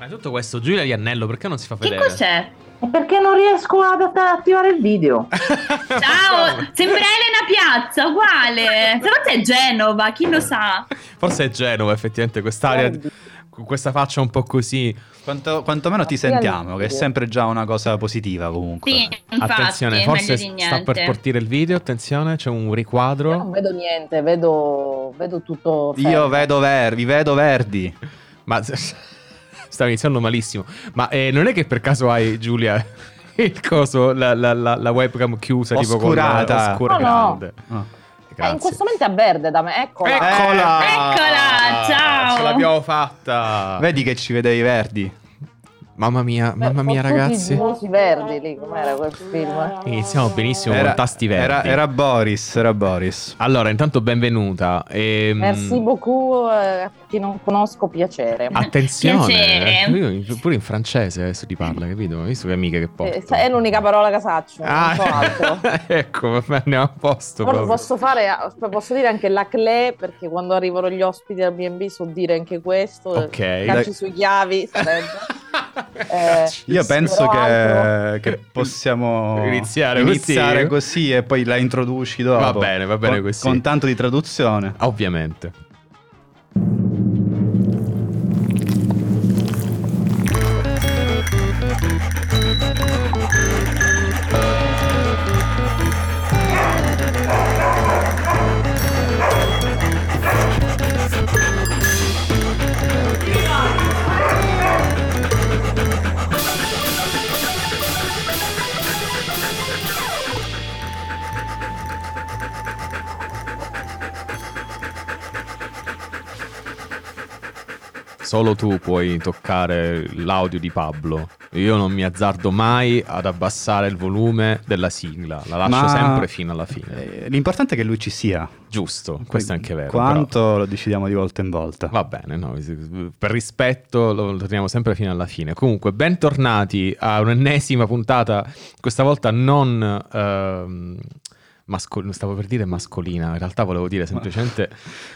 Ma tutto questo Giulia di Annello perché non si fa Che vedere? cos'è? È perché non riesco ad att- attivare il video. Ciao, sembra Elena Piazza, uguale. Forse è Genova, chi lo sa? Forse è Genova, effettivamente, quest'area, con questa faccia un po' così. Quanto, quantomeno ti sentiamo, che è sempre già una cosa positiva comunque. Sì, infatti, attenzione, forse sta per partire il video, attenzione, c'è un Io non riquadro. vedo niente, vedo, vedo tutto. Io fermo. vedo verdi, vi vedo verdi. Ma sta iniziando malissimo. Ma eh, non è che per caso hai, Giulia, il coso, la, la- la- la webcam chiusa, tipo con Oscurata. la oscura No, no. grande. Ah. Eh, in questo momento è verde da me, eccola. Eccola! Eccola, ciao! Ce l'abbiamo fatta! Vedi che ci vedevi verdi? Mamma mia, Beh, mamma mia tutti ragazzi. i musi verdi lì, com'era quel film? Iniziamo benissimo con tasti verdi. era, era Boris, era Boris. Allora, intanto benvenuta. Ehm, Merci beaucoup, eh, a chi non conosco, piacere. Attenzione, Piacere. Io- pure in francese adesso ti parla, capito? Visto che amiche che porto. Eh, è l'unica parola che saccio, Ah, non so altro. ecco, andiamo a posto. Posso fare, posso dire anche la clé perché quando arrivano gli ospiti al B&B so dire anche questo. Ok. Calci sui chiavi, sarebbe. Eh, Io penso che, che possiamo Iniziare iniziare così. così e poi la introduci dopo. Va bene, va bene con, così. Con tanto di traduzione. Ovviamente. Solo tu puoi toccare l'audio di Pablo. Io non mi azzardo mai ad abbassare il volume della sigla. La lascio Ma- sempre fino alla fine. Eh, L'importante è che lui ci sia. Giusto, questo è anche vero. Quanto lo decidiamo di volta in volta. però- Va bene, no, per rispetto lo, teniamo sempre fino alla fine. Comunque, bentornati a un'ennesima puntata, questa volta non... ehm, mascol- stavo per dire mascolina, in realtà volevo dire semplicemente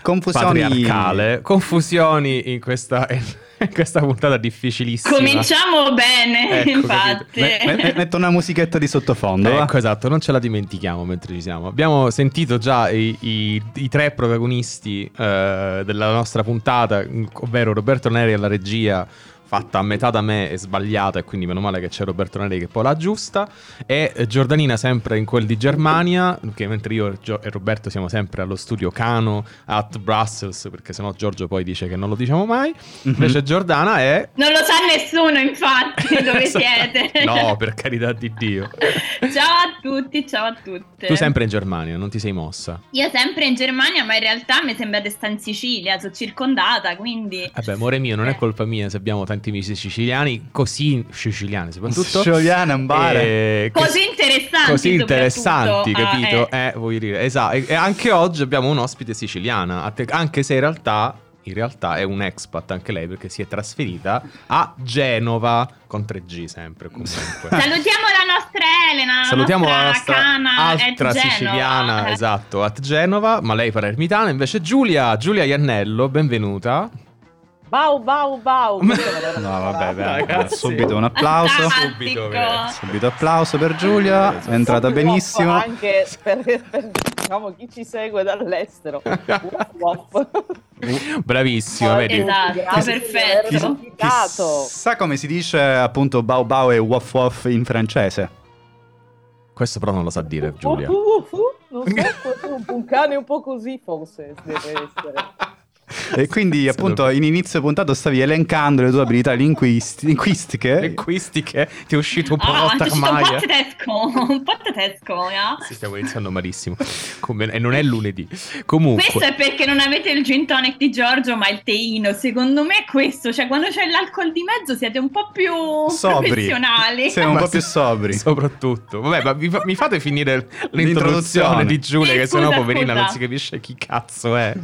Confusioni. patriarcale. Confusioni in questa, in questa puntata difficilissima. Cominciamo bene, Ecco, infatti. Me- me- metto una musichetta di sottofondo. va? Ecco, esatto, non ce la dimentichiamo mentre ci siamo. Abbiamo sentito già i, i- i tre protagonisti eh, della nostra puntata, ovvero Roberto Neri alla regia, fatta a metà da me e sbagliata, e quindi meno male che c'è Roberto Neri che poi la aggiusta, e eh, Giordanina sempre in quel di Germania, che mentre io e Roberto siamo sempre allo studio Cano at Brussels, perché sennò Giorgio poi dice che non lo diciamo mai, invece Giordana è... Non lo sa nessuno, infatti, dove siete. No, per carità di Dio. Ciao a tutti, ciao a tutte. Tu sempre in Germania, non ti sei mossa. Io sempre in Germania, ma in realtà mi sembra di stare in Sicilia, sono circondata, quindi... Vabbè, amore mio, non è Eh. colpa mia se abbiamo tanti amici siciliani, così siciliani soprattutto. Sciogliana in bare. eh, Così interessanti, Così interessanti. Ah, capito? eh. Eh, voglio dire, esatto. E e anche oggi abbiamo un ospite siciliana, anche se in realtà, in realtà è un expat anche lei perché si è trasferita a Genova con 3G sempre comunque. Salutiamo la nostra Elena, la Salutiamo la nostra nostra cana altra siciliana, Eh. esatto, a Genova, ma lei palermitana, invece Giulia, Giulia Iannello, benvenuta. Bau, bau, bau. No, vabbè, beh, Ragazzi. subito un applauso. Subito. Subito applauso per Giulia. È entrata benissimo. Anche per, per, diciamo, chi ci segue dall'estero. Bravissima, vedi? Esatto, di perfetto. invitato. Sa come si dice appunto bau bau e woff woff in francese? Questo però non lo sa dire Giulia. Woff, woff. Non so, un, un cane un po' così forse deve essere. E quindi appunto in inizio puntata stavi elencando le tue abilità linguist- linguistiche. Linguistiche, ti è uscito un po' Ah, uscito un po' tedesco, un po' tedesco, ja. Sì, stiamo iniziando malissimo. Come- e non è lunedì. Comunque, Questo è perché non avete il gin tonic di Giorgio, ma il teino. Secondo me è questo, cioè quando c'è l'alcol di mezzo siete un po' più Sobri. professionali. Siamo un po' più sobri. Soprattutto. Vabbè, ma mi, fa- mi fate finire l'introduzione L'introduzione. di Giulia, Sì, che sennò scusa, poverina scusa. non si capisce chi cazzo è.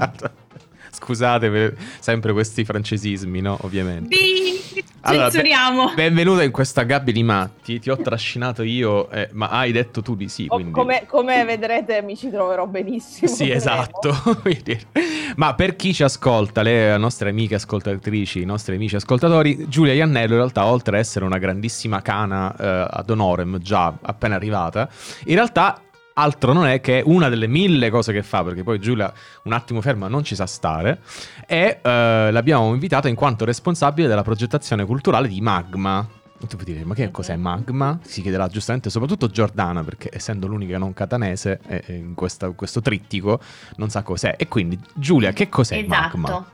Scusate per sempre questi francesismi, no? Ovviamente. Bi- Allora, be- Censuriamo. benvenuta in questa gabbia di matti. Ti ho trascinato io, eh, ma hai detto tu di sì. O- Quindi... come, come vedrete mi ci troverò benissimo. Sì, vedremo. esatto. Ma per chi ci ascolta, le nostre amiche ascoltatrici, i nostri amici ascoltatori, Giulia Iannello in realtà, oltre ad essere una grandissima cana eh, ad honorem già appena arrivata, in realtà altro non è che una delle mille cose che fa, perché poi Giulia un attimo ferma non ci sa stare, e eh, l'abbiamo invitata in quanto responsabile della progettazione culturale di Magma. Tu puoi dire, ma che cos'è Magma? Si chiederà giustamente, soprattutto Giordana, perché essendo l'unica non catanese eh, eh, in questa- questo trittico, non sa cos'è. E quindi, Giulia, che cos'è Magma? Esatto.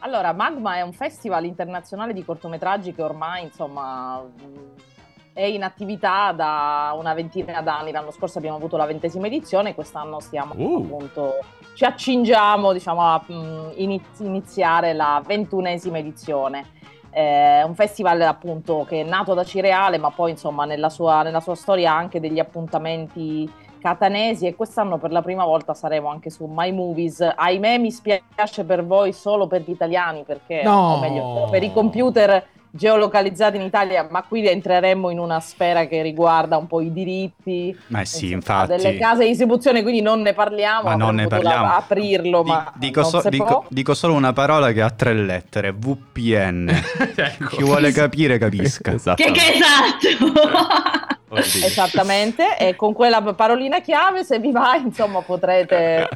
Allora, Magma è un festival internazionale di cortometraggi che ormai, insomma, è in attività da una ventina d'anni. L'anno scorso abbiamo avuto la ventesima edizione, quest'anno stiamo Uh. appunto ci accingiamo, diciamo, a iniz- iniziare la ventunesima edizione. È un festival appunto che è nato da Cireale, ma poi insomma nella sua, nella sua storia ha anche degli appuntamenti catanesi e quest'anno per la prima volta saremo anche su My Movies. Ahimè mi spiace per voi solo per gli italiani perché, No. o meglio, per i computer geolocalizzati in Italia, ma qui entreremo in una sfera che riguarda un po' i diritti. Ma sì, insomma, infatti. Delle case di distribuzione, quindi non ne parliamo. Ma non ne parliamo. aprirlo, Di- ma dico, non so- dico- dico solo una parola che ha tre lettere: VPN. Ecco. Chi vuole capire, capisca. Esatto. Che, che esatto. Oddio. Esattamente, e con quella parolina chiave, se vi va, insomma, potrete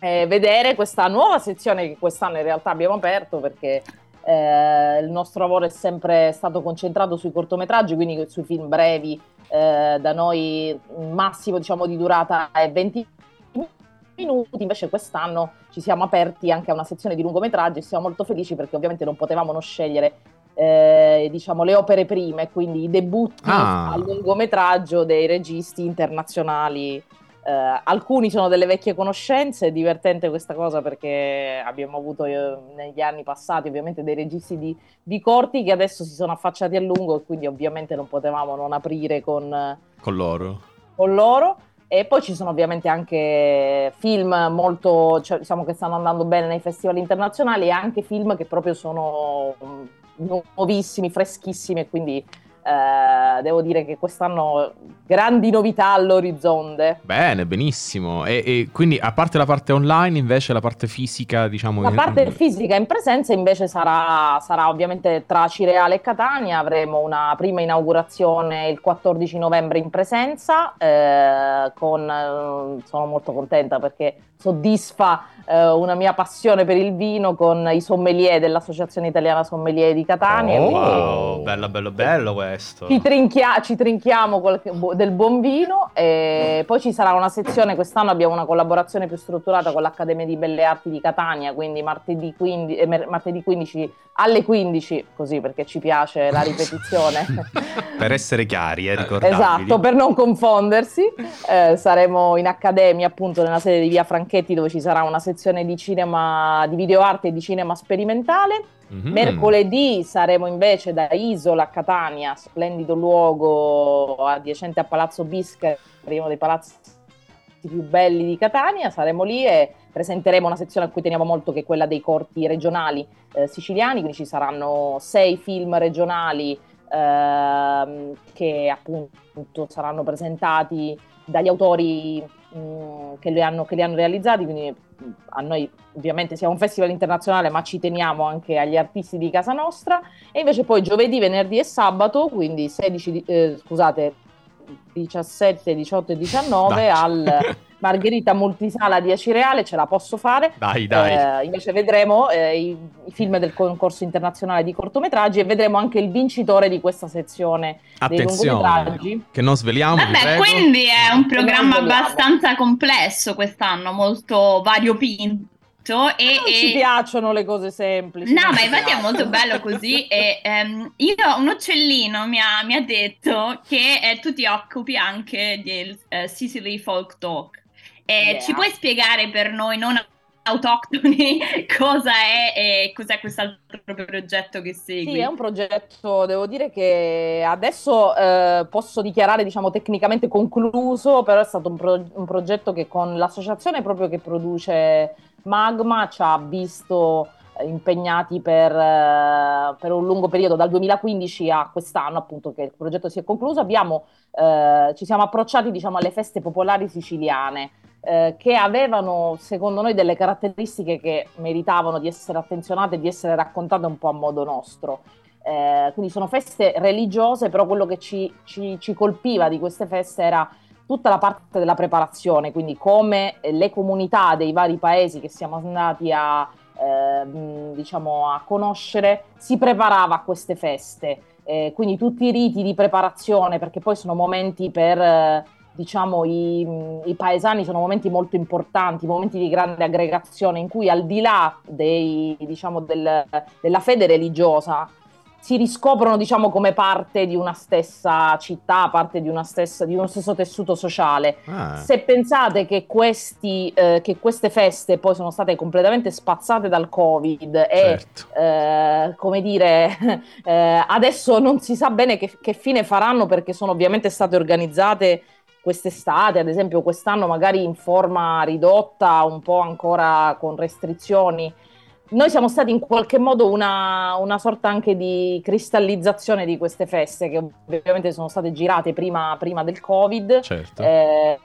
eh, vedere questa nuova sezione che quest'anno in realtà abbiamo aperto perché eh, il nostro lavoro è sempre stato concentrato sui cortometraggi, quindi sui film brevi. eh, da noi il massimo diciamo, di durata è 20 minuti, invece quest'anno ci siamo aperti anche a una sezione di lungometraggi e siamo molto felici perché ovviamente non potevamo non scegliere eh, diciamo, le opere prime, quindi i debutti Ah. a lungometraggio dei registi internazionali. Eh, alcuni sono delle vecchie conoscenze, è divertente questa cosa perché abbiamo avuto eh, negli anni passati ovviamente dei registi di, di corti che adesso si sono affacciati a lungo e quindi ovviamente non potevamo non aprire con, Con loro. con loro. E poi ci sono ovviamente anche film molto, cioè, diciamo che stanno andando bene nei festival internazionali e anche film che proprio sono mm, nuovissimi, freschissimi e quindi eh, devo dire che quest'anno grandi novità all'orizzonte. Bene, benissimo. E, e quindi, a parte la parte online, invece, la parte fisica, diciamo. La in- parte fisica in presenza invece sarà, sarà ovviamente tra Cireale e Catania, avremo una prima inaugurazione il 14 novembre in presenza, eh, con, eh, sono molto contenta perché soddisfa eh, una mia passione per il vino con i sommelier dell'Associazione Italiana Sommelier di Catania. Oh. Wow, bello, bello, bello questo. ci, trinchia- ci trinchiamo bu- del buon vino e poi ci sarà una sezione, quest'anno abbiamo una collaborazione più strutturata con l'Accademia di Belle Arti di Catania, quindi martedì 15, eh, martedì 15 alle 15, così perché ci piace la ripetizione. Per essere chiari, eh. Esatto, per non confondersi, eh, saremo in accademia appunto nella sede di Via Franchetti dove ci sarà una sezione di cinema, di videoarte e di cinema sperimentale. Mhm. Mercoledì saremo invece da Isola a Catania, splendido luogo adiacente a Palazzo Bisca, uno dei palazzi più belli di Catania. Saremo lì e presenteremo una sezione a cui teniamo molto, che è quella dei corti regionali eh, siciliani. Quindi ci saranno sei film regionali ehm, che appunto saranno presentati dagli autori mh, che, li hanno, che li hanno realizzati. Quindi a noi ovviamente siamo un festival internazionale, ma ci teniamo anche agli artisti di casa nostra. E invece poi giovedì, venerdì e sabato, quindi 16, di- eh, scusate, 17, 18 e 19 Dai. al Margherita Multisala di Acireale, ce la posso fare. Dai, dai. Eh, invece vedremo eh, i, i film del concorso internazionale di cortometraggi e vedremo anche il vincitore di questa sezione dei Attenzione. lungometraggi. Che non sveliamo, vi Vabbè, prego. quindi è un programma abbastanza complesso quest'anno, molto variopinto. E, Non e- ci piacciono le cose semplici. No, ma infatti è piacciono. molto bello così. E, ehm, io, un uccellino mi ha, mi ha detto che eh, tu ti occupi anche del eh, Sicily Folk Talk. E Yeah. Ci puoi spiegare per noi non autoctoni cosa è e cos'è quest'altro progetto che segui? Sì, è un progetto, devo dire che adesso eh, posso dichiarare, diciamo, tecnicamente concluso, però è stato un, pro- un progetto che con l'associazione proprio che produce Magma ci ha visto impegnati per, eh, per, un lungo periodo, dal 2015 a quest'anno appunto che il progetto si è concluso, abbiamo, eh, ci siamo approcciati diciamo, alle feste popolari siciliane eh, che avevano secondo noi delle caratteristiche che meritavano di essere attenzionate e di essere raccontate un po' a modo nostro. Eh, quindi sono feste religiose, però quello che ci, ci, ci colpiva di queste feste era tutta la parte della preparazione, quindi come le comunità dei vari paesi che siamo andati a, eh, diciamo, a conoscere si preparava a queste feste. Eh, quindi tutti i riti di preparazione, perché poi sono momenti per eh, diciamo, i, i, paesani sono momenti molto importanti, momenti di grande aggregazione in cui al di là dei, diciamo, del, della fede religiosa si riscoprono diciamo, come parte di una stessa città, parte di, una stessa, di uno stesso tessuto sociale. Ah. Se pensate che, questi, eh, che, queste feste poi sono state completamente spazzate dal Covid certo. e, eh, come dire, eh, adesso non si sa bene che, che fine faranno perché sono ovviamente state organizzate quest'estate, ad esempio quest'anno magari in forma ridotta, un po' ancora con restrizioni. Noi siamo stati in qualche modo una, una sorta anche di cristallizzazione di queste feste che ovviamente sono state girate prima, prima del Covid. Certo. Eh,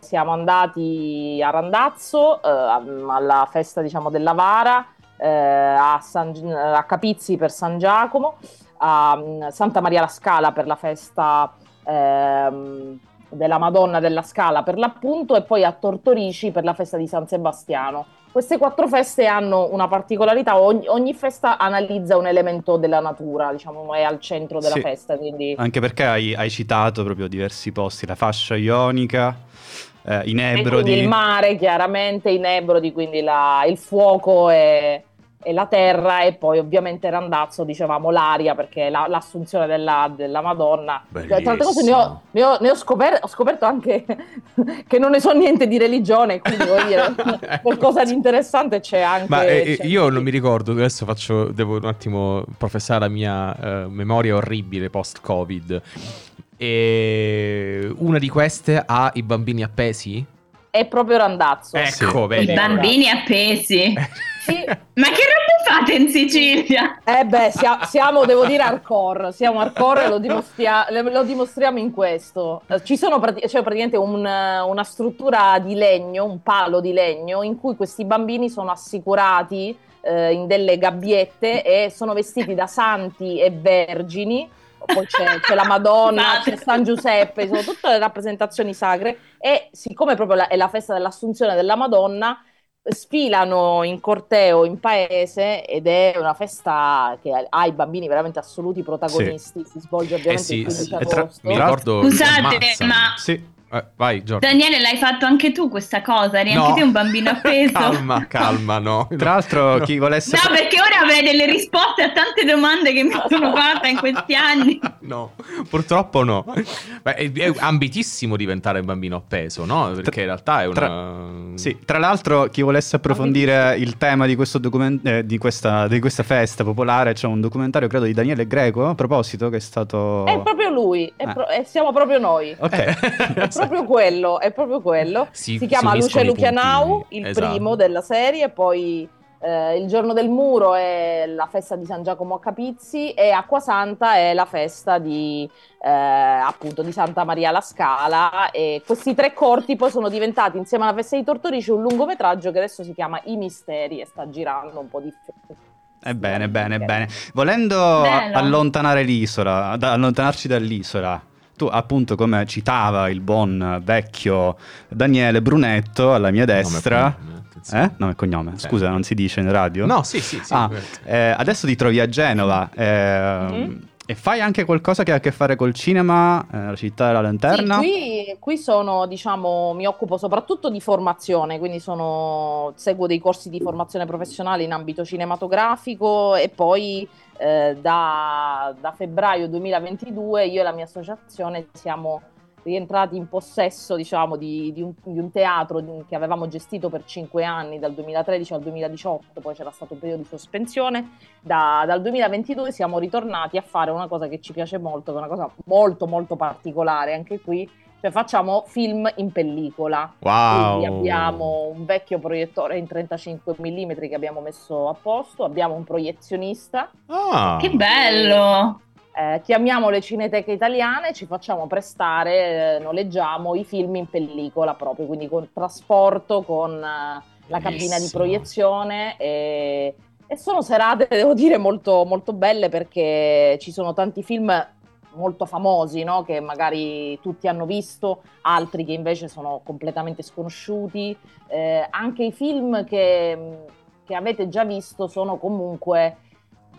siamo andati a Randazzo eh, alla festa diciamo, della Vara, eh, a, San, a, Capizzi per San Giacomo, a mm, Santa Maria la Scala per la festa ehm, della Madonna della Scala per l'appunto e poi a Tortorici per la festa di San Sebastiano. Queste quattro feste hanno una particolarità, ogni, ogni festa analizza un elemento della natura, diciamo, è al centro della sì, festa. Quindi... Anche perché hai, hai, citato proprio diversi posti, la fascia ionica, eh, i Nebrodi. il mare, chiaramente, i Nebrodi, quindi la, il fuoco e la terra e poi ovviamente Randazzo dicevamo l'aria perché la, l'assunzione della, della Madonna. Bellissimo. tra altre cose ne ho, ne ho, ne ho, scoper- ho scoperto anche che non ne so niente di religione quindi vuol dire qualcosa di interessante c'è anche ma eh, c'è io anche... non mi ricordo adesso faccio devo un attimo professare la mia uh, memoria orribile post covid e una di queste ha i bambini appesi? È proprio Randazzo. Ecco sì. i bambini appesi Sì. Ma che roba fate in Sicilia? Eh beh, siamo, siamo devo dire, hardcore. Siamo hardcore e lo, dimostria- lo dimostriamo in questo. Ci sono prati- cioè, praticamente un, una struttura di legno, un palo di legno, in cui questi bambini sono assicurati eh, in delle gabbiette e sono vestiti da santi e vergini poi c'è, c'è, la Madonna, c'è San Giuseppe, sono tutte le rappresentazioni sacre e siccome proprio la, è la festa dell'Assunzione della Madonna, sfilano in corteo in paese ed è una festa che ha i bambini veramente assoluti protagonisti. Sì. Si svolge ovviamente eh sì, il 15 agosto. Tra, mi ricordo Scusate, ma sì. Eh, vai, Giorgio. Daniele, l'hai fatto anche tu questa cosa? Eri no. anche te un bambino appeso? calma, calma, no. Tra l'altro, no. chi volesse. No, perché ora avrei delle risposte a tante domande che mi sono fatte in questi anni. No, purtroppo no. Beh, è, è, ambitissimo diventare un bambino appeso, no? Perché in realtà è una. Tra... Sì, tra l'altro, chi volesse approfondire il tema di, questo document... eh, di, questa, di questa festa popolare, c'è un documentario, credo, di Daniele Greco a proposito, che è stato. È proprio lui, è eh. pro... siamo proprio noi. Ok proprio quello, è proprio quello. Si, si chiama Luce Lucianau, il esatto. primo della serie, poi eh, il giorno del muro è la festa di San Giacomo a Capizzi e Acquasanta è la festa di, eh, appunto, di Santa Maria la Scala e questi tre corti poi sono diventati insieme alla festa di Tortorici un lungometraggio che adesso si chiama I Misteri e sta girando un po' di Ebbene, bene, bene. Volendo Bello. allontanare l'isola, allontanarci dall'isola, tu appunto come citava il buon vecchio Daniele Brunetto alla mia destra eh? Nome e cognome, scusa, non si dice in radio? No, sì, sì, sì. Ah, eh, adesso ti trovi a Genova. Eh, mm-hmm. E fai anche qualcosa che ha a che fare col cinema, eh, la città della lanterna? Sì, qui, qui, sono, diciamo, mi occupo soprattutto di formazione, quindi sono, seguo dei corsi di formazione professionale in ambito cinematografico e poi eh, da, da, febbraio 2022 io e la mia associazione siamo rientrati in possesso diciamo, di, di, un, di, un, teatro che avevamo gestito per cinque anni, dal 2013 al 2018, poi c'era stato un periodo di sospensione. Da, dal 2022 siamo ritornati a fare una cosa che ci piace molto, che è una cosa molto molto particolare anche qui, cioè facciamo film in pellicola. Wow! Quindi abbiamo un vecchio proiettore in 35 mm che abbiamo messo a posto, abbiamo un proiezionista. Ah. Che bello! Eh, chiamiamo le cineteche italiane, ci facciamo prestare, eh, noleggiamo i film in pellicola proprio, quindi con trasporto, con eh, la cabina di proiezione e, e sono serate, devo dire, molto, molto belle perché ci sono tanti film molto famosi, no? che magari tutti hanno visto, altri che invece sono completamente sconosciuti. Eh, anche i film che, che avete già visto sono comunque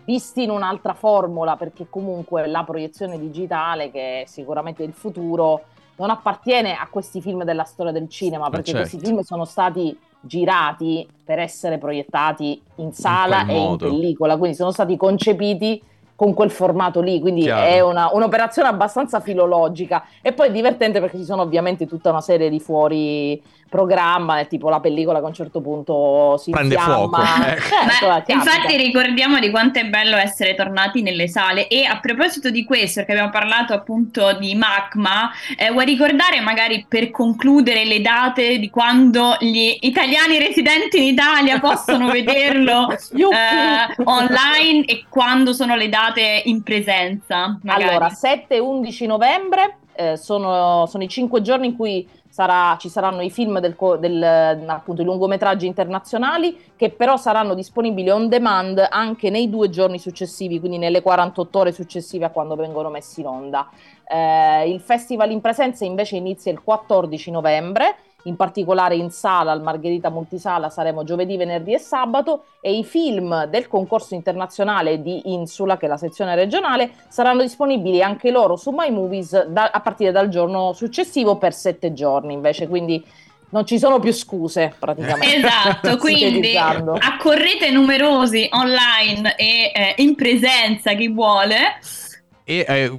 visti in un'altra formula, perché comunque la proiezione digitale, che è sicuramente il futuro, non appartiene a questi film della storia del cinema, perché certo. questi film sono stati girati per essere proiettati in sala quel e in pellicola, quindi sono stati concepiti con quel formato lì, quindi Chiaro. è una- un'operazione abbastanza filologica e poi è divertente perché ci sono ovviamente tutta una serie di fuori programma, tipo la pellicola che a un certo punto si Prende infiamma. fuoco, ecco. Certo, Ma capita. infatti ricordiamo di quanto è bello essere tornati nelle sale e a proposito di questo, perché abbiamo parlato appunto di Magma, eh, vuoi ricordare magari per concludere le date di quando gli italiani residenti in Italia possono vederlo eh, online e quando sono le date in presenza? Magari. Allora, 7 e 11 novembre eh, sono, sono i cinque giorni in cui sarà- ci saranno i film del, del, appunto i lungometraggi internazionali che però saranno disponibili on demand anche nei due giorni successivi, quindi nelle 48 ore successive a quando vengono messi in onda. Eh, il festival in presenza invece inizia il 14 novembre, in particolare in sala al Margherita Multisala saremo giovedì, venerdì e sabato e i film del concorso internazionale di Insula, che è la sezione regionale, saranno disponibili anche loro su My Movies da- a partire dal giorno successivo per sette giorni invece, quindi non ci sono più scuse praticamente. Esatto, quindi accorrete numerosi online e eh, in presenza chi vuole. E eh,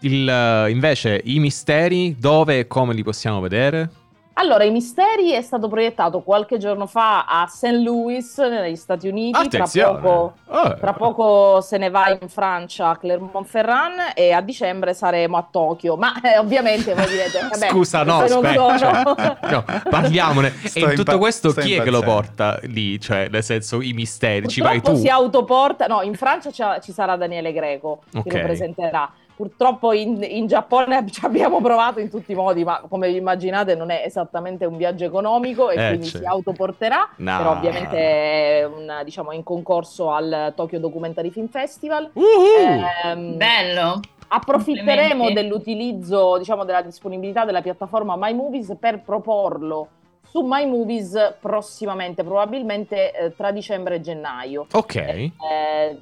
il, invece i misteri dove e come li possiamo vedere? Allora, I Misteri è stato proiettato qualche giorno fa a St. Louis, negli Stati Uniti. Tra poco, Oh. tra poco se ne va in Francia a Clermont-Ferrand e a dicembre saremo a Tokyo. Ma eh, ovviamente voi direte: vabbè, Scusa, no, aspetta. sono- cioè, no, parliamone. Sto e in tutto questo sto chi è che lo porta lì? Cioè, nel senso, i misteri, ci vai Purtroppo tu? si autoporta. No, in Francia ci sarà Daniele Greco Ok. che lo presenterà. Purtroppo in, in Giappone ci abbiamo provato in tutti i modi, ma come vi immaginate non è esattamente un viaggio economico e Eh, quindi certo. si autoporterà. No. Però ovviamente è un, diciamo, in concorso al Tokyo Documentary Film Festival. Uhu! Ehm, Bello. approfitteremo dell'utilizzo, diciamo, della disponibilità della piattaforma My Movies per proporlo su My Movies prossimamente, probabilmente eh, tra dicembre e gennaio. Ok. Eh,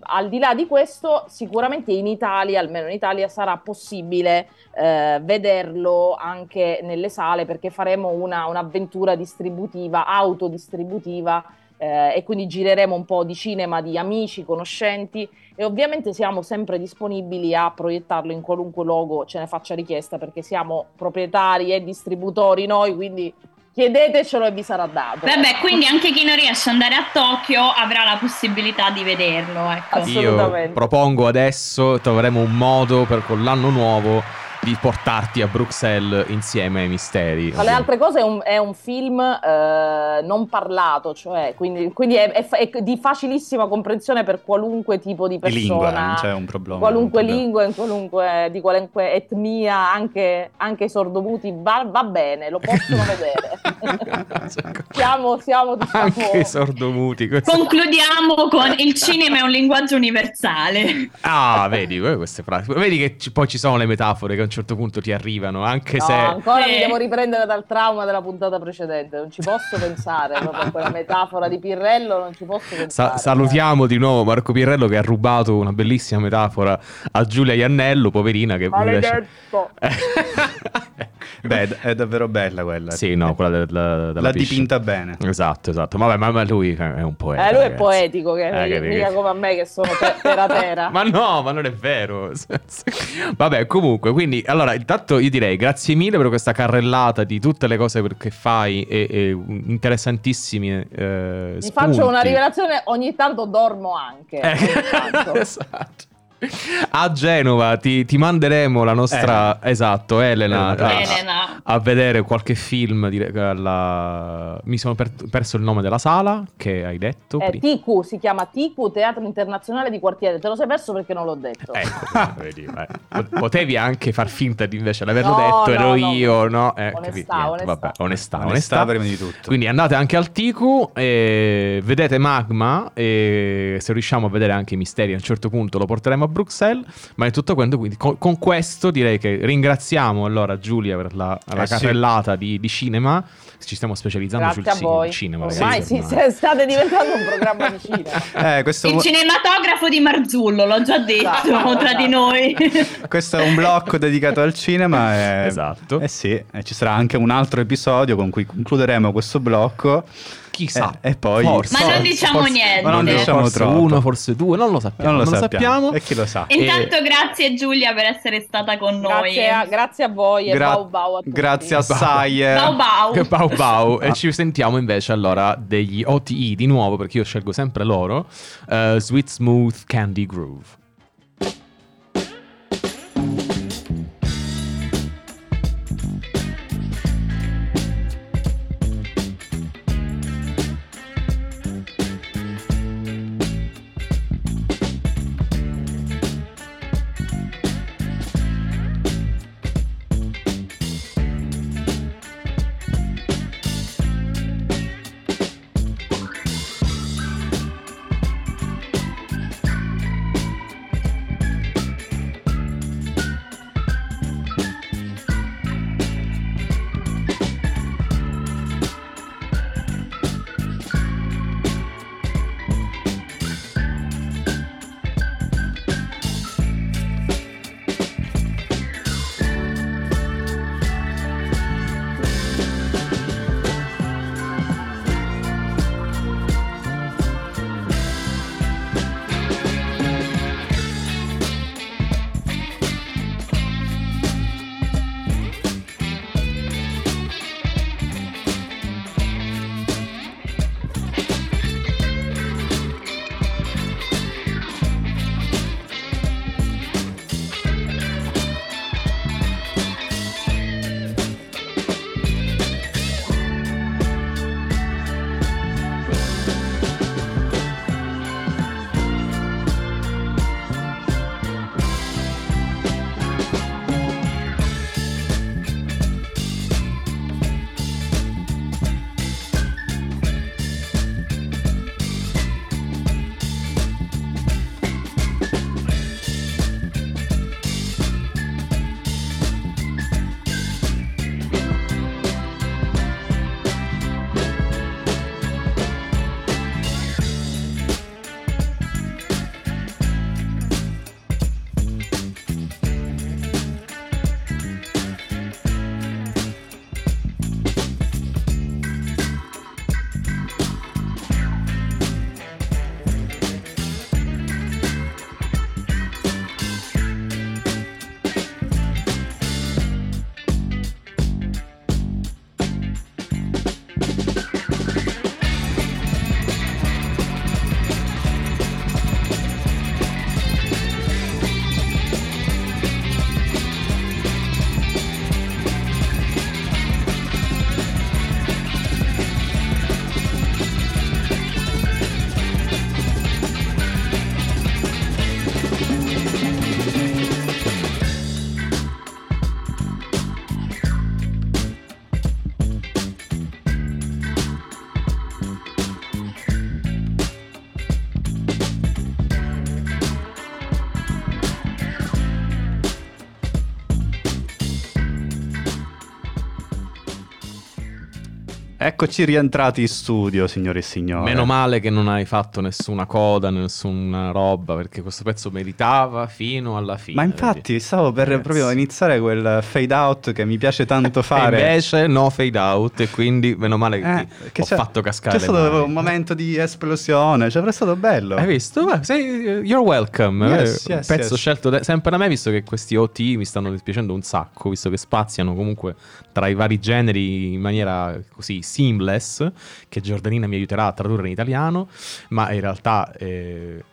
al di là di questo, sicuramente in Italia, almeno in Italia, sarà possibile eh, vederlo anche nelle sale perché faremo una, un'avventura distributiva, autodistributiva eh, e quindi gireremo un po' di cinema di amici, conoscenti e ovviamente siamo sempre disponibili a proiettarlo in qualunque luogo ce ne faccia richiesta perché siamo proprietari e distributori noi, quindi chiedetecelo e vi sarà dato. Vabbè, quindi anche chi non riesce ad andare a Tokyo avrà la possibilità di vederlo. Ecco. Io Assolutamente. propongo adesso, troveremo un modo per con l'anno nuovo di portarti a Bruxelles insieme ai misteri. Tra le altre cose è un, è un film eh, non parlato, cioè, quindi, quindi è, è è di facilissima comprensione per qualunque tipo di Di lingua, persona, non c'è un problema. qualunque un problema. lingua, in qualunque, di qualunque etnia, anche, anche i sordomuti, va, va bene, lo possono vedere. siamo, siamo diciamo, Anche i sordomuti. questo- Concludiamo con il cinema è un linguaggio universale. Ah, vedi, eh, queste frasi. Vedi che ci- poi ci sono le metafore che certo punto ti arrivano, anche No, se... ancora mi devo riprendere dal trauma della puntata precedente, non ci posso pensare, proprio a quella metafora di Pirrello non ci posso Sa- pensare. salutiamo di nuovo Marco Pirrello che ha rubato una bellissima metafora a Giulia Iannello, poverina che Maledetto! Beh, è- è davvero bella quella. sì, no, quella del- della L'ha piscina. dipinta bene. Esatto, esatto. Vabbè, ma, ma lui è un poeta. Eh, lui è ragazzi. poetico, che Eh, che- mica come a me che sono te- terra terra. Ma no, ma non è vero. Vabbè, comunque, quindi, allora, intanto io direi grazie mille per questa carrellata di tutte le cose che fai e, e interessantissimi eh, spunti. faccio una rivelazione, ogni tanto dormo anche. Eh, ogni tanto. esatto. a Genova ti, ti manderemo la nostra, Eh. esatto, Elena, Elena. a- a vedere qualche film. di- alla- Mi sono per- perso il nome della sala che hai detto. Eh, prima. TICU si chiama TICU Teatro Internazionale di Quartiere. Te lo sei perso perché non l'ho detto. Ecco, vedi, eh. Pot- potevi anche far finta di invece l'averlo No, detto, ero no, no. io, no? Eh, Onestà, onestà. Vabbè, onestà, Onestà onestà. prima di tutto. Quindi andate anche al Tiku e vedete Magma e se riusciamo a vedere anche i misteri a un certo punto lo porteremo a Bruxelles, ma è tutto quanto quindi con, con questo direi che ringraziamo allora Giulia per la, la Eh sì. carrellata di, di cinema, ci stiamo specializzando Grazie sul a voi. ci- cinema Ormai ragazzi, sì, se- state diventando un programma di cinema. Eh, questo, Il cinematografo di Marzullo, l'ho già detto Esatto, tra di esatto. noi. questo è un blocco dedicato al cinema. E, Esatto. Eh sì, e ci sarà anche un altro episodio con cui concluderemo questo blocco. Chissà, Eh, e poi- forse, Ma non diciamo forse- niente. Ma non diciamo forse troppo. uno, forse due, non lo sappiamo. Non lo non sappiamo. E chi lo sa? Intanto grazie Giulia per essere stata con noi. Grazie a, grazie a voi e Gra- bau bau a tutti. grazie assai. eh. Bau bau. Che bau bau. Ah. E ci sentiamo invece allora degli OTI di nuovo, perché io scelgo sempre loro. eh, Sweet Smooth Candy Groove. Eccoci rientrati in studio, signore e signori. Meno male che non hai fatto nessuna coda, nessuna roba, perché questo pezzo meritava fino alla fine. Ma infatti stavo per Ragazzi. proprio iniziare quel fade out che mi piace tanto E fare. invece no fade out e quindi meno male che, Eh, che ho fatto cascare C'è stato mani. un momento di esplosione, cioè, è stato bello. Hai visto? Beh, sei- you're welcome. Yes, Eh, yes, pezzo yes. scelto da- sempre da me, visto che questi OT mi stanno dispiacendo un sacco, visto che spaziano comunque tra i vari generi in maniera così seamless, che Giordanina mi aiuterà a tradurre in italiano, ma in realtà... eh,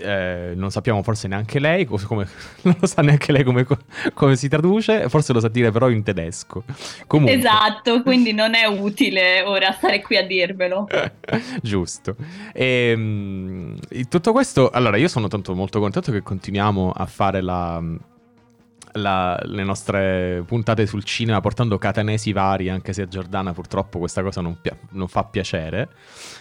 eh, non sappiamo forse neanche lei, come, non lo sa neanche lei come, come, si traduce, forse lo sa dire però in tedesco. Comunque. Esatto, quindi non è utile ora stare qui a dirvelo. Giusto. E, ehm, tutto questo, allora io sono tanto molto contento che continuiamo a fare la la, le nostre puntate sul cinema portando catanesi vari, anche se a Giordana purtroppo questa cosa non, pia- non fa piacere.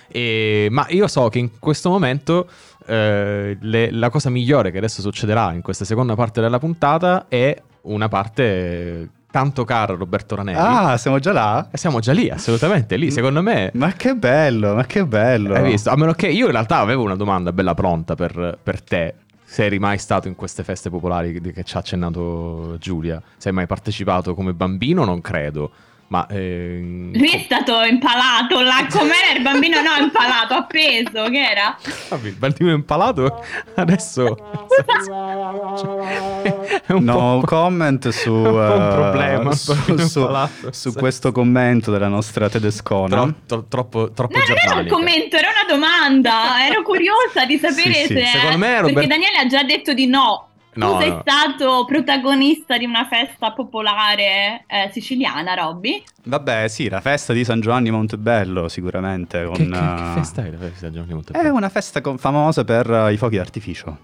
E, ma io so che in questo momento eh, le, la cosa migliore che adesso succederà in questa seconda parte della puntata è una parte tanto cara Roberto Ranelli. Ah, siamo già là? Eh, siamo già lì, assolutamente lì, secondo me. Ma che bello, ma che bello. Hai visto? A meno che io in realtà avevo una domanda bella pronta per, per te se eri mai stato in queste feste popolari che, ci ha accennato Giulia. Se hai mai partecipato come bambino, non credo. Ma eh, lui è stato impalato là, com'era il bambino? No, impalato, appeso, che era? Vabbè, il bambino impalato adesso è un no comment su, un, uh, problema, su, su, su, questo commento della nostra tedescona. Tro, tro, troppo, troppo no, non era un commento, era una domanda. Ero curiosa di sapere sì, se. Sì. Secondo me Robert... Perché Daniele ha già detto di no. No, tu sei no. stato protagonista di una festa popolare eh, siciliana, Robby? Vabbè, sì, la festa di San Giovanni Montebello, sicuramente. Con, che, che, che, festa è la festa di San Giovanni Montebello? È una festa con, famosa per uh, i fuochi d'artificio.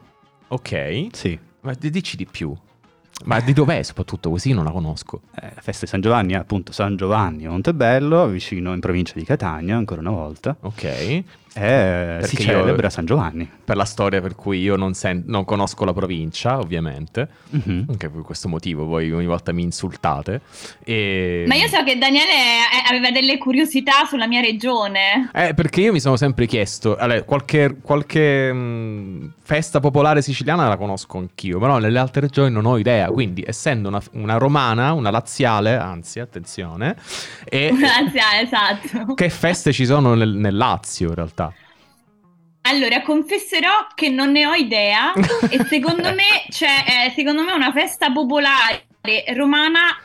Ok. Sì. Ma dici di più. Ma di dov'è soprattutto? Così non la conosco. Eh, la festa di San Giovanni è appunto San Giovanni Montebello, vicino in provincia di Catania, ancora una volta. Ok. E si celebra San Giovanni. Per la storia per cui io non, sen- non conosco la provincia, ovviamente, mm-hmm. anche per questo motivo voi ogni volta mi insultate. E... Ma io so che Daniele aveva delle curiosità sulla mia regione. Eh, perché io mi sono sempre chiesto, allora, qualche, qualche mh, mm, festa popolare siciliana la conosco anch'io, però nelle altre regioni non ho idea, quindi essendo una, una romana, una laziale, anzi attenzione, e, una laziale, esatto. Che feste ci sono nel, nel Lazio in realtà? Allora, confesserò che non ne ho idea e secondo me c'è, eh, secondo me una festa popolare romana,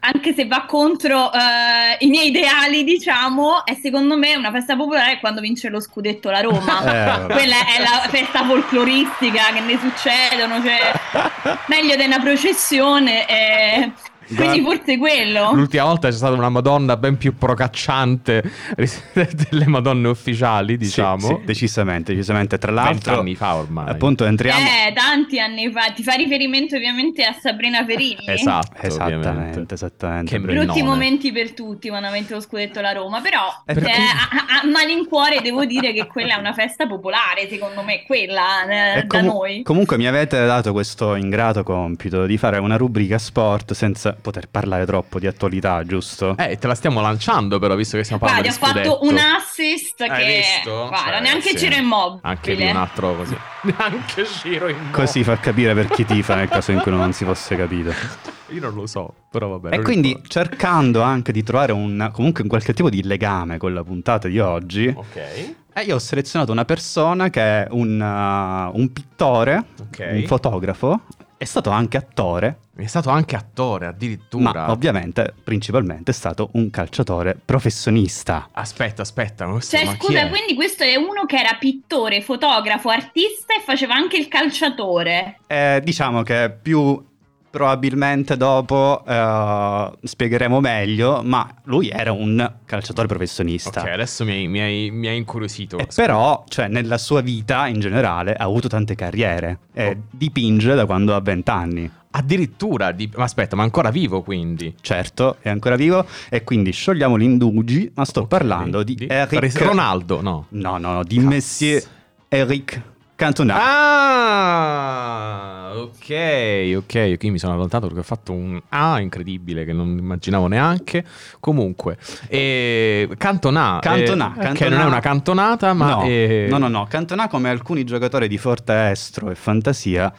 anche se va contro eh, i miei ideali, diciamo, è secondo me una festa popolare quando vince lo scudetto la Roma. Eh, Quella è la festa folcloristica che ne succedono, cioè meglio di una processione. Eh, quindi forse quello. L'ultima volta c'è stata una Madonna ben più procacciante delle Madonne ufficiali, diciamo. Sì, sì, decisamente, decisamente. Tra l'altro, anni fa ormai. Appunto, entriamo. Eh, tanti anni fa. Ti fa riferimento ovviamente a Sabrina Ferilli. Esatto, esattamente, ovviamente. esattamente. Che brutti momenti per tutti quando ha vinto lo scudetto la Roma. Però, eh, perché... eh, a, a, malincuore devo dire che quella è una festa popolare, secondo me, quella eh, com- da noi. Comunque mi avete dato questo ingrato compito di fare una rubrica sport senza poter parlare troppo di attualità, giusto? Eh, te la stiamo lanciando però, visto che stiamo parlando Guarda, di scudetto. ho fatto un assist Hai che... Visto? Guarda, cioè, neanche sì. Ciro Immobile. Anche di un altro così. neanche Ciro Immobile. Così fa capire per chi tifa nel caso in cui non si fosse capito. Io non lo so, però vabbè. E quindi ricordo. cercando anche di trovare un, comunque un qualche tipo di legame con la puntata di oggi. Ok. E io ho selezionato una persona che è un, uh, un pittore, okay. un fotografo, è stato anche attore. È stato anche attore addirittura. Ma ovviamente, principalmente, è stato un calciatore professionista. Aspetta, aspetta. Cioè, scusa, quindi questo è uno che era pittore, fotografo, artista e faceva anche il calciatore. Eh, diciamo che più probabilmente dopo uh, spiegheremo meglio, ma lui era un calciatore professionista. Ok, adesso mi hai, mi hai, mi hai incuriosito. però, cioè, nella sua vita in generale ha avuto tante carriere e oh. dipinge da quando ha 20 anni. Addirittura, di... ma aspetta, ma ancora vivo quindi? Certo, è ancora vivo e quindi sciogliamo gli indugi, ma sto okay. parlando di, di Eric... Ronaldo, no? No, no, no, di Cazzo. Monsieur Eric Cantona. Ah, ok, ok. Qui mi sono allontanato perché ho fatto un A incredibile che non immaginavo neanche. Comunque, eh, Cantona, Cantona, eh, Cantona, che non è una cantonata, ma no, è... no, no, no. Cantona come alcuni giocatori di forte estro e fantasia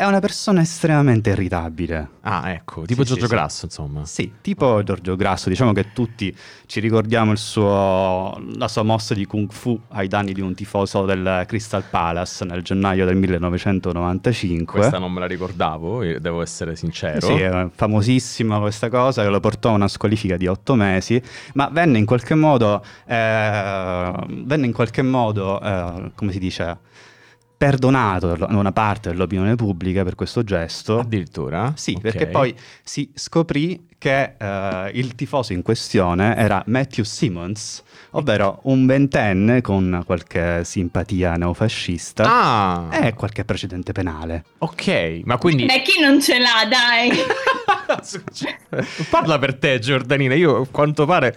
è una persona estremamente irritabile. Ah, ecco, tipo sì, Giorgio sì, Grasso, sì. insomma. Sì, tipo Giorgio Grasso. Diciamo che tutti ci ricordiamo suo, la sua mossa di Kung Fu ai danni di un tifoso del Crystal Palace nel gennaio del 1995. Questa non me la ricordavo, devo essere sincero. Sì, è famosissima questa cosa, che lo portò a una squalifica di otto mesi, ma venne in qualche modo, eh, venne in qualche modo, eh, come si dice perdonato da una parte dell'opinione pubblica per questo gesto. Addirittura? Sì, Ok. perché poi si scoprì che eh, il tifoso in questione era Matthew Simmons, ovvero un ventenne con qualche simpatia neofascista Ah, e qualche precedente penale. ok, ma quindi... Beh, chi non ce l'ha, dai. Parla per te, Giordanina. Io, a quanto pare,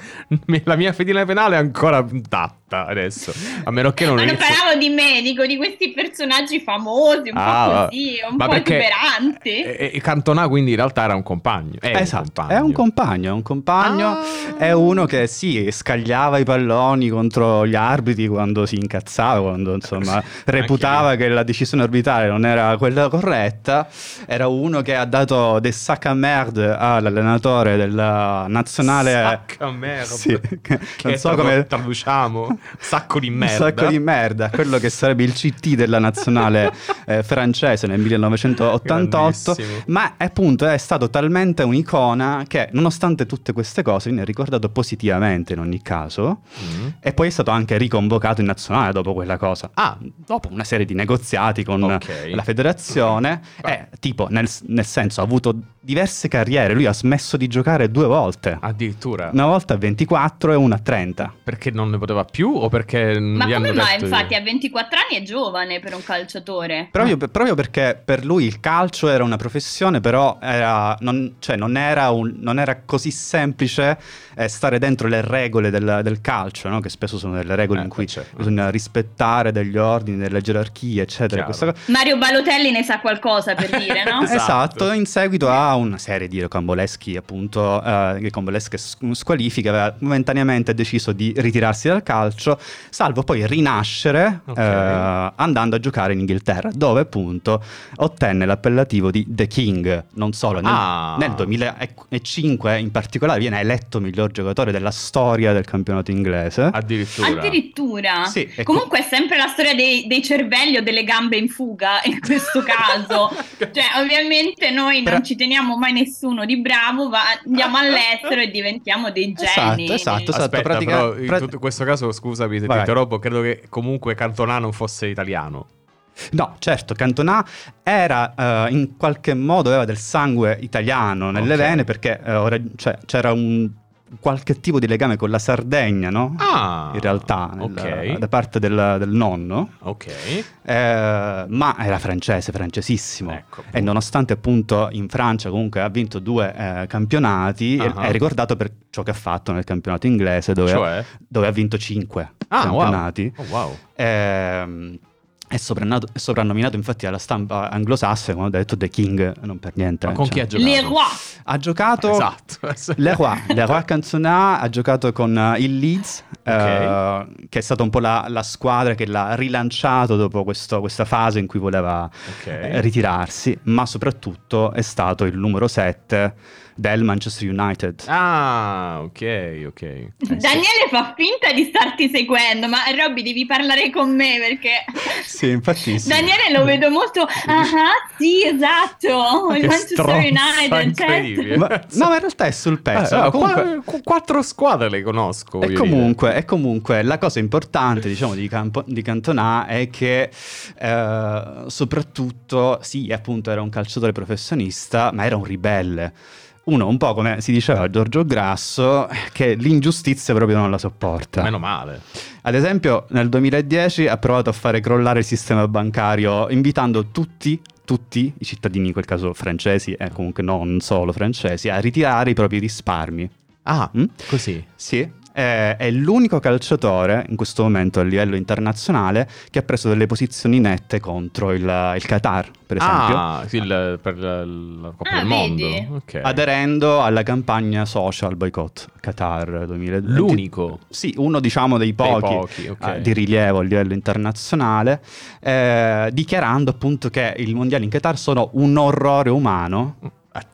la mia fedina penale è ancora intatta adesso. A meno che non Ma non inizi- parlavo di me, dico di questi personaggi famosi, un Ah, po' così, un ma po' perché- esuberanti. E, e Cantona quindi in realtà era un compagno. È esatto, un compagno. È un compagno, è un compagno, Ah. è uno che sì, scagliava i palloni contro gli arbitri quando si incazzava, quando insomma reputava che la decisione arbitrale non era quella corretta, era uno che ha dato des sac à merde all'allenatore della nazionale... Sacca merda. Sì, che Che non so tra- come traduciamo. Sacco di merda. sacco di merda, quello che sarebbe il CT della nazionale eh, francese nel 1988, Grandissimo. ma appunto è stato talmente un'icona che nonostante tutte queste cose viene ricordato positivamente in ogni caso Mm. e poi è stato anche riconvocato in nazionale dopo quella cosa. Ah, dopo una serie di negoziati con Ok. la federazione, Beh. e tipo nel, nel senso ha avuto diverse carriere, lui ha smesso di giocare due volte. Addirittura. Una volta a 24 e una a 30. Perché non ne poteva più o perché Ma gli hanno come mai? detto- Infatti, a 24 anni è giovane per un calciatore. Proprio, proprio perché per lui il calcio era una professione, però era, non, cioè non, era un- non era così semplice eh, stare dentro le regole del, del calcio, no? che spesso sono delle regole Eh, in cui certo. bisogna rispettare degli ordini, delle gerarchie, eccetera. Mario Balotelli ne sa qualcosa per dire, no? Esatto. Esatto, in seguito a una serie di rocamboleschi, appunto, eh, rocambolesche s- squalifiche, aveva momentaneamente deciso di ritirarsi dal calcio, salvo poi rinascere Ok. eh, andando a giocare in Inghilterra, dove appunto ottenne l'appellativo di The King. Non solo, nel, Ah. nel 2005 in particolare viene eletto miglior giocatore della storia del campionato inglese. Addirittura. Addirittura. Sì, ecco. Comunque è sempre la storia dei, dei cervelli o delle gambe in fuga in questo caso. cioè, ovviamente noi non Però- ci teniamo mai nessuno di bravo, ma andiamo all'estero e diventiamo dei Esatto, geni. esatto, esatto. Aspetta, pratica- però in tutto questo caso, scusami se Vai, ti interrompo, credo che comunque Cantona non fosse italiano. No, certo, Cantona era eh, in qualche modo aveva del sangue italiano nelle Ok. vene perché ora- cioè, c'era un qualche tipo di legame con la Sardegna, no? Ah, in realtà, nel- ok. da parte del, del nonno, Ok. Eh, ma era francese, francesissimo. Ecco. E nonostante appunto in Francia comunque ha vinto due eh, campionati, è- Ah. è ricordato per ciò che ha fatto nel campionato inglese dove, Cioè? dove ha vinto cinque Ah, wow. campionati. Oh, wow. Ehm, è, è soprannominato infatti alla stampa anglosassone, come ho detto, The King, non per niente. Ma con chi ha cioè. giocato? Le Roi. Ha giocato Esatto. Leroy, Leroy Cantona ha giocato con eh, il Leeds, eh, che è stata un po' la, la squadra che l'ha rilanciato dopo questo- questa fase in cui voleva Ok. eh, ritirarsi, ma soprattutto è stato il numero 7 del Manchester United. Ah, ok, ok. Eh, sì. Daniele fa finta di starti seguendo, ma Robby devi parlare con me perché Sì, infatti sì. Daniele lo vedo molto. Ah, sì, esatto. Il che Manchester United, incredibile. certo. Ma- no, ma in realtà è sul pezzo. Eh, no, comunque- qua- qu- quattro squadre le conosco. E comunque, e comunque la cosa importante diciamo di, Campo- di Cantona è che eh, soprattutto sì appunto era un calciatore professionista ma era un ribelle uno un po' come si diceva Giorgio Grasso che l'ingiustizia proprio non la sopporta. Meno male. ad esempio nel 2010 ha provato a fare crollare il sistema bancario invitando tutti tutti i cittadini, in quel caso francesi e comunque non solo francesi, a ritirare i propri risparmi. Ah, Mm? così. Sì, è, è l'unico calciatore in questo momento a livello internazionale che ha preso delle posizioni nette contro il, il Qatar, per esempio, Ah, sì, il- per la, la Coppa Ah, del Mondo. vedi? Ok. aderendo alla campagna social boycott Qatar 2020. L'unico. Sì, uno diciamo dei Dei pochi, pochi, ok. eh, di rilievo a livello internazionale, eh, dichiarando appunto che i mondiali in Qatar sono un orrore umano.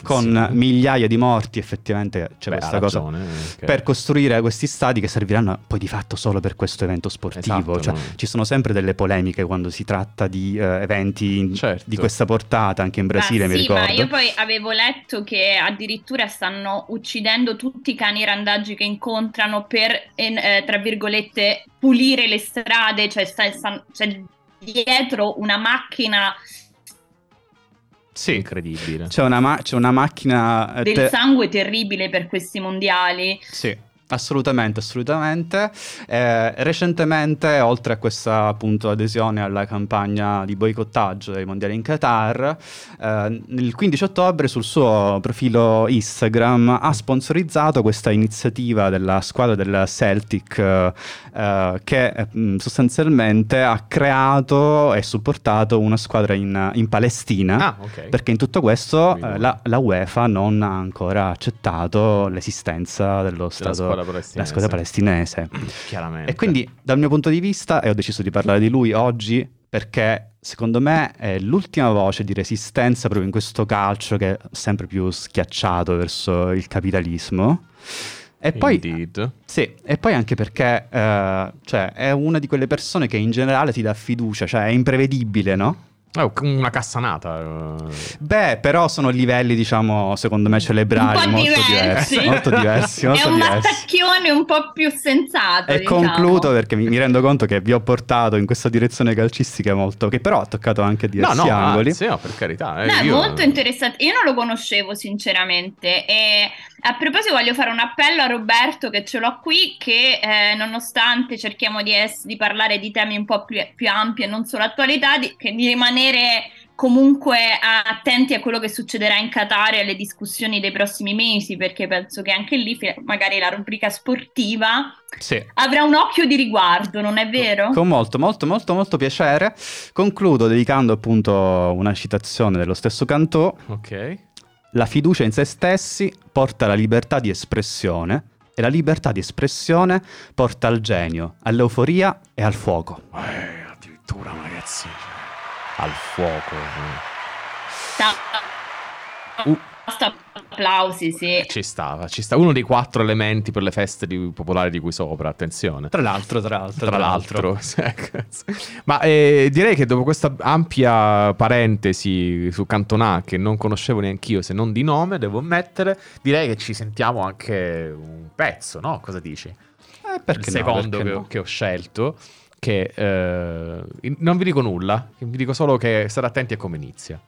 Con Attenzione. migliaia di morti, effettivamente c'è Beh, questa ha cosa ragione, ok. per costruire questi stadi che serviranno poi di fatto solo per questo evento sportivo. Esatto, Cioè, no? Ci sono sempre delle polemiche quando si tratta di eh, eventi in- Certo. di questa portata, anche in Brasile Ma mi sì, ricordo. ma io poi avevo letto che addirittura stanno uccidendo tutti i cani randaggi che incontrano per, en- eh, tra virgolette, pulire le strade, cioè sta- sta- c'è dietro una macchina sì, incredibile. C'è una, ma- c'è una macchina... Eh, del te- sangue terribile per questi mondiali. Sì. Assolutamente, assolutamente. Eh, recentemente, oltre a questa appunto adesione alla campagna di boicottaggio dei mondiali in Qatar, eh, il 15 ottobre sul suo profilo Instagram ha sponsorizzato questa iniziativa della squadra del Celtic eh, che mm, sostanzialmente ha creato e supportato una squadra in, in Palestina. Ah, okay. Perché in tutto questo eh, la, la, UEFA non ha ancora accettato l'esistenza dello Stato squadra palestinese. La squadra palestinese. Chiaramente. E quindi dal mio punto di vista, e ho deciso di parlare di lui oggi, perché secondo me è l'ultima voce di resistenza proprio in questo calcio che è sempre più schiacciato verso il capitalismo. E poi, sì, e poi anche perché uh, cioè, è una di quelle persone che in generale ti dà fiducia, cioè è imprevedibile, no? Oh, una cassanata. Beh, però sono livelli, diciamo, secondo me cerebrali molto diversi. diversi. molto diversi. Molto È un diversi. mattacchione un po' più sensato. E diciamo. concludo perché mi, mi, rendo conto che vi ho portato in questa direzione calcistica molto, che però ha toccato anche diversi no, no, angoli. Anzi, no, per carità. Eh, no, io... molto interessante. Io non lo conoscevo, sinceramente. E a proposito, voglio fare un appello a Roberto, che ce l'ho qui, che eh, nonostante cerchiamo di, es- di, parlare di temi un po' più, più ampi e non solo attualità, di, che di rimanere comunque attenti a quello che succederà in Qatar e alle discussioni dei prossimi mesi, perché penso che anche lì magari la rubrica sportiva sì. avrà un occhio di riguardo, non è vero? Con molto, molto, molto, molto piacere. Concludo dedicando appunto una citazione dello stesso Cantò. Ok. La fiducia in se stessi porta alla libertà di espressione e la libertà di espressione porta al genio, all'euforia e al fuoco. Eh, addirittura ragazzi, al fuoco. Uh, applausi, sì. Ci stava, ci sta. Uno dei quattro elementi per le feste di, popolari di qui sopra, attenzione. Tra l'altro, tra l'altro. Tra, tra l'altro. Ma eh, direi che dopo questa ampia parentesi su Cantona, che non conoscevo neanche io se non di nome, devo ammettere, direi che ci sentiamo anche un pezzo, no? Cosa dici? Eh, perché Il no, secondo perché che, no. che ho scelto che eh, non vi dico nulla, vi dico solo che state attenti a come inizia.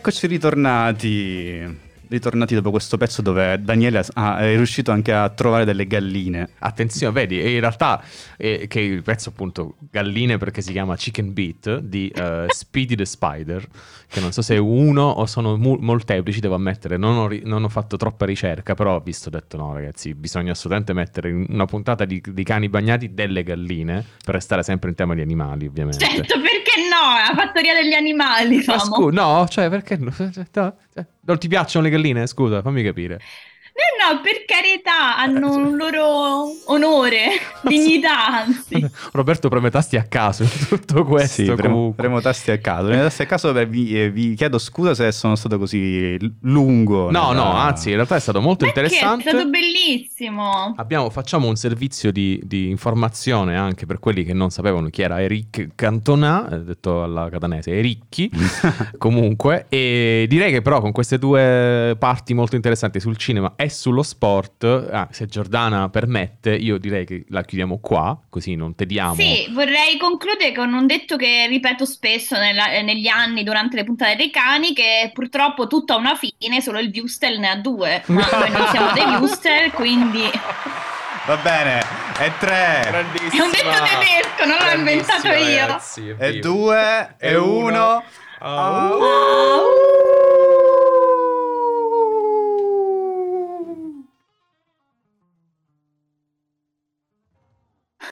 Eccoci ritornati. ritornati dopo questo pezzo dove Daniele ah, è riuscito anche a trovare delle galline. Attenzione, vedi, in realtà è che il pezzo appunto galline perché si chiama Chicken Beat di uh, Speedy the Spider, che non so se è uno o sono mu- molteplici, devo ammettere, non ho, ri- non ho, fatto troppa ricerca, però ho visto, ho detto no ragazzi, bisogna assolutamente mettere in una puntata di, di cani bagnati delle galline per restare sempre in tema di animali, ovviamente. Certo? La fattoria degli animali, Ma scu- no, cioè perché no? Non ti piacciono le galline? Scusa, fammi capire. No, no, per carità, hanno un loro onore, dignità, anzi. Roberto preme tasti a caso in tutto questo. Sì, premo, premo tasti a caso. Premo tasti a caso beh, vi, eh, vi, chiedo scusa se sono stato così lungo. No, nella... no, anzi, in realtà è stato molto Perché interessante. È stato bellissimo. Abbiamo, facciamo un servizio di, di, informazione anche per quelli che non sapevano chi era Eric Cantona, eh, detto alla catanese, Ericchi, comunque. E direi che però con queste due parti molto interessanti sul cinema e sullo sport, ah, se Giordana permette, io direi che la chiudiamo qua, così non tediamo. Sì, vorrei concludere con un detto che ripeto spesso nella, eh, negli anni durante le puntate dei cani, che purtroppo tutto ha una fine, solo il Wustel ne ha due. Ma noi non siamo dei Wustel, quindi... Va bene, è tre. È un detto tedesco, non l'ho inventato io. Ragazzi, due, è uno. uno. Oh. Oh.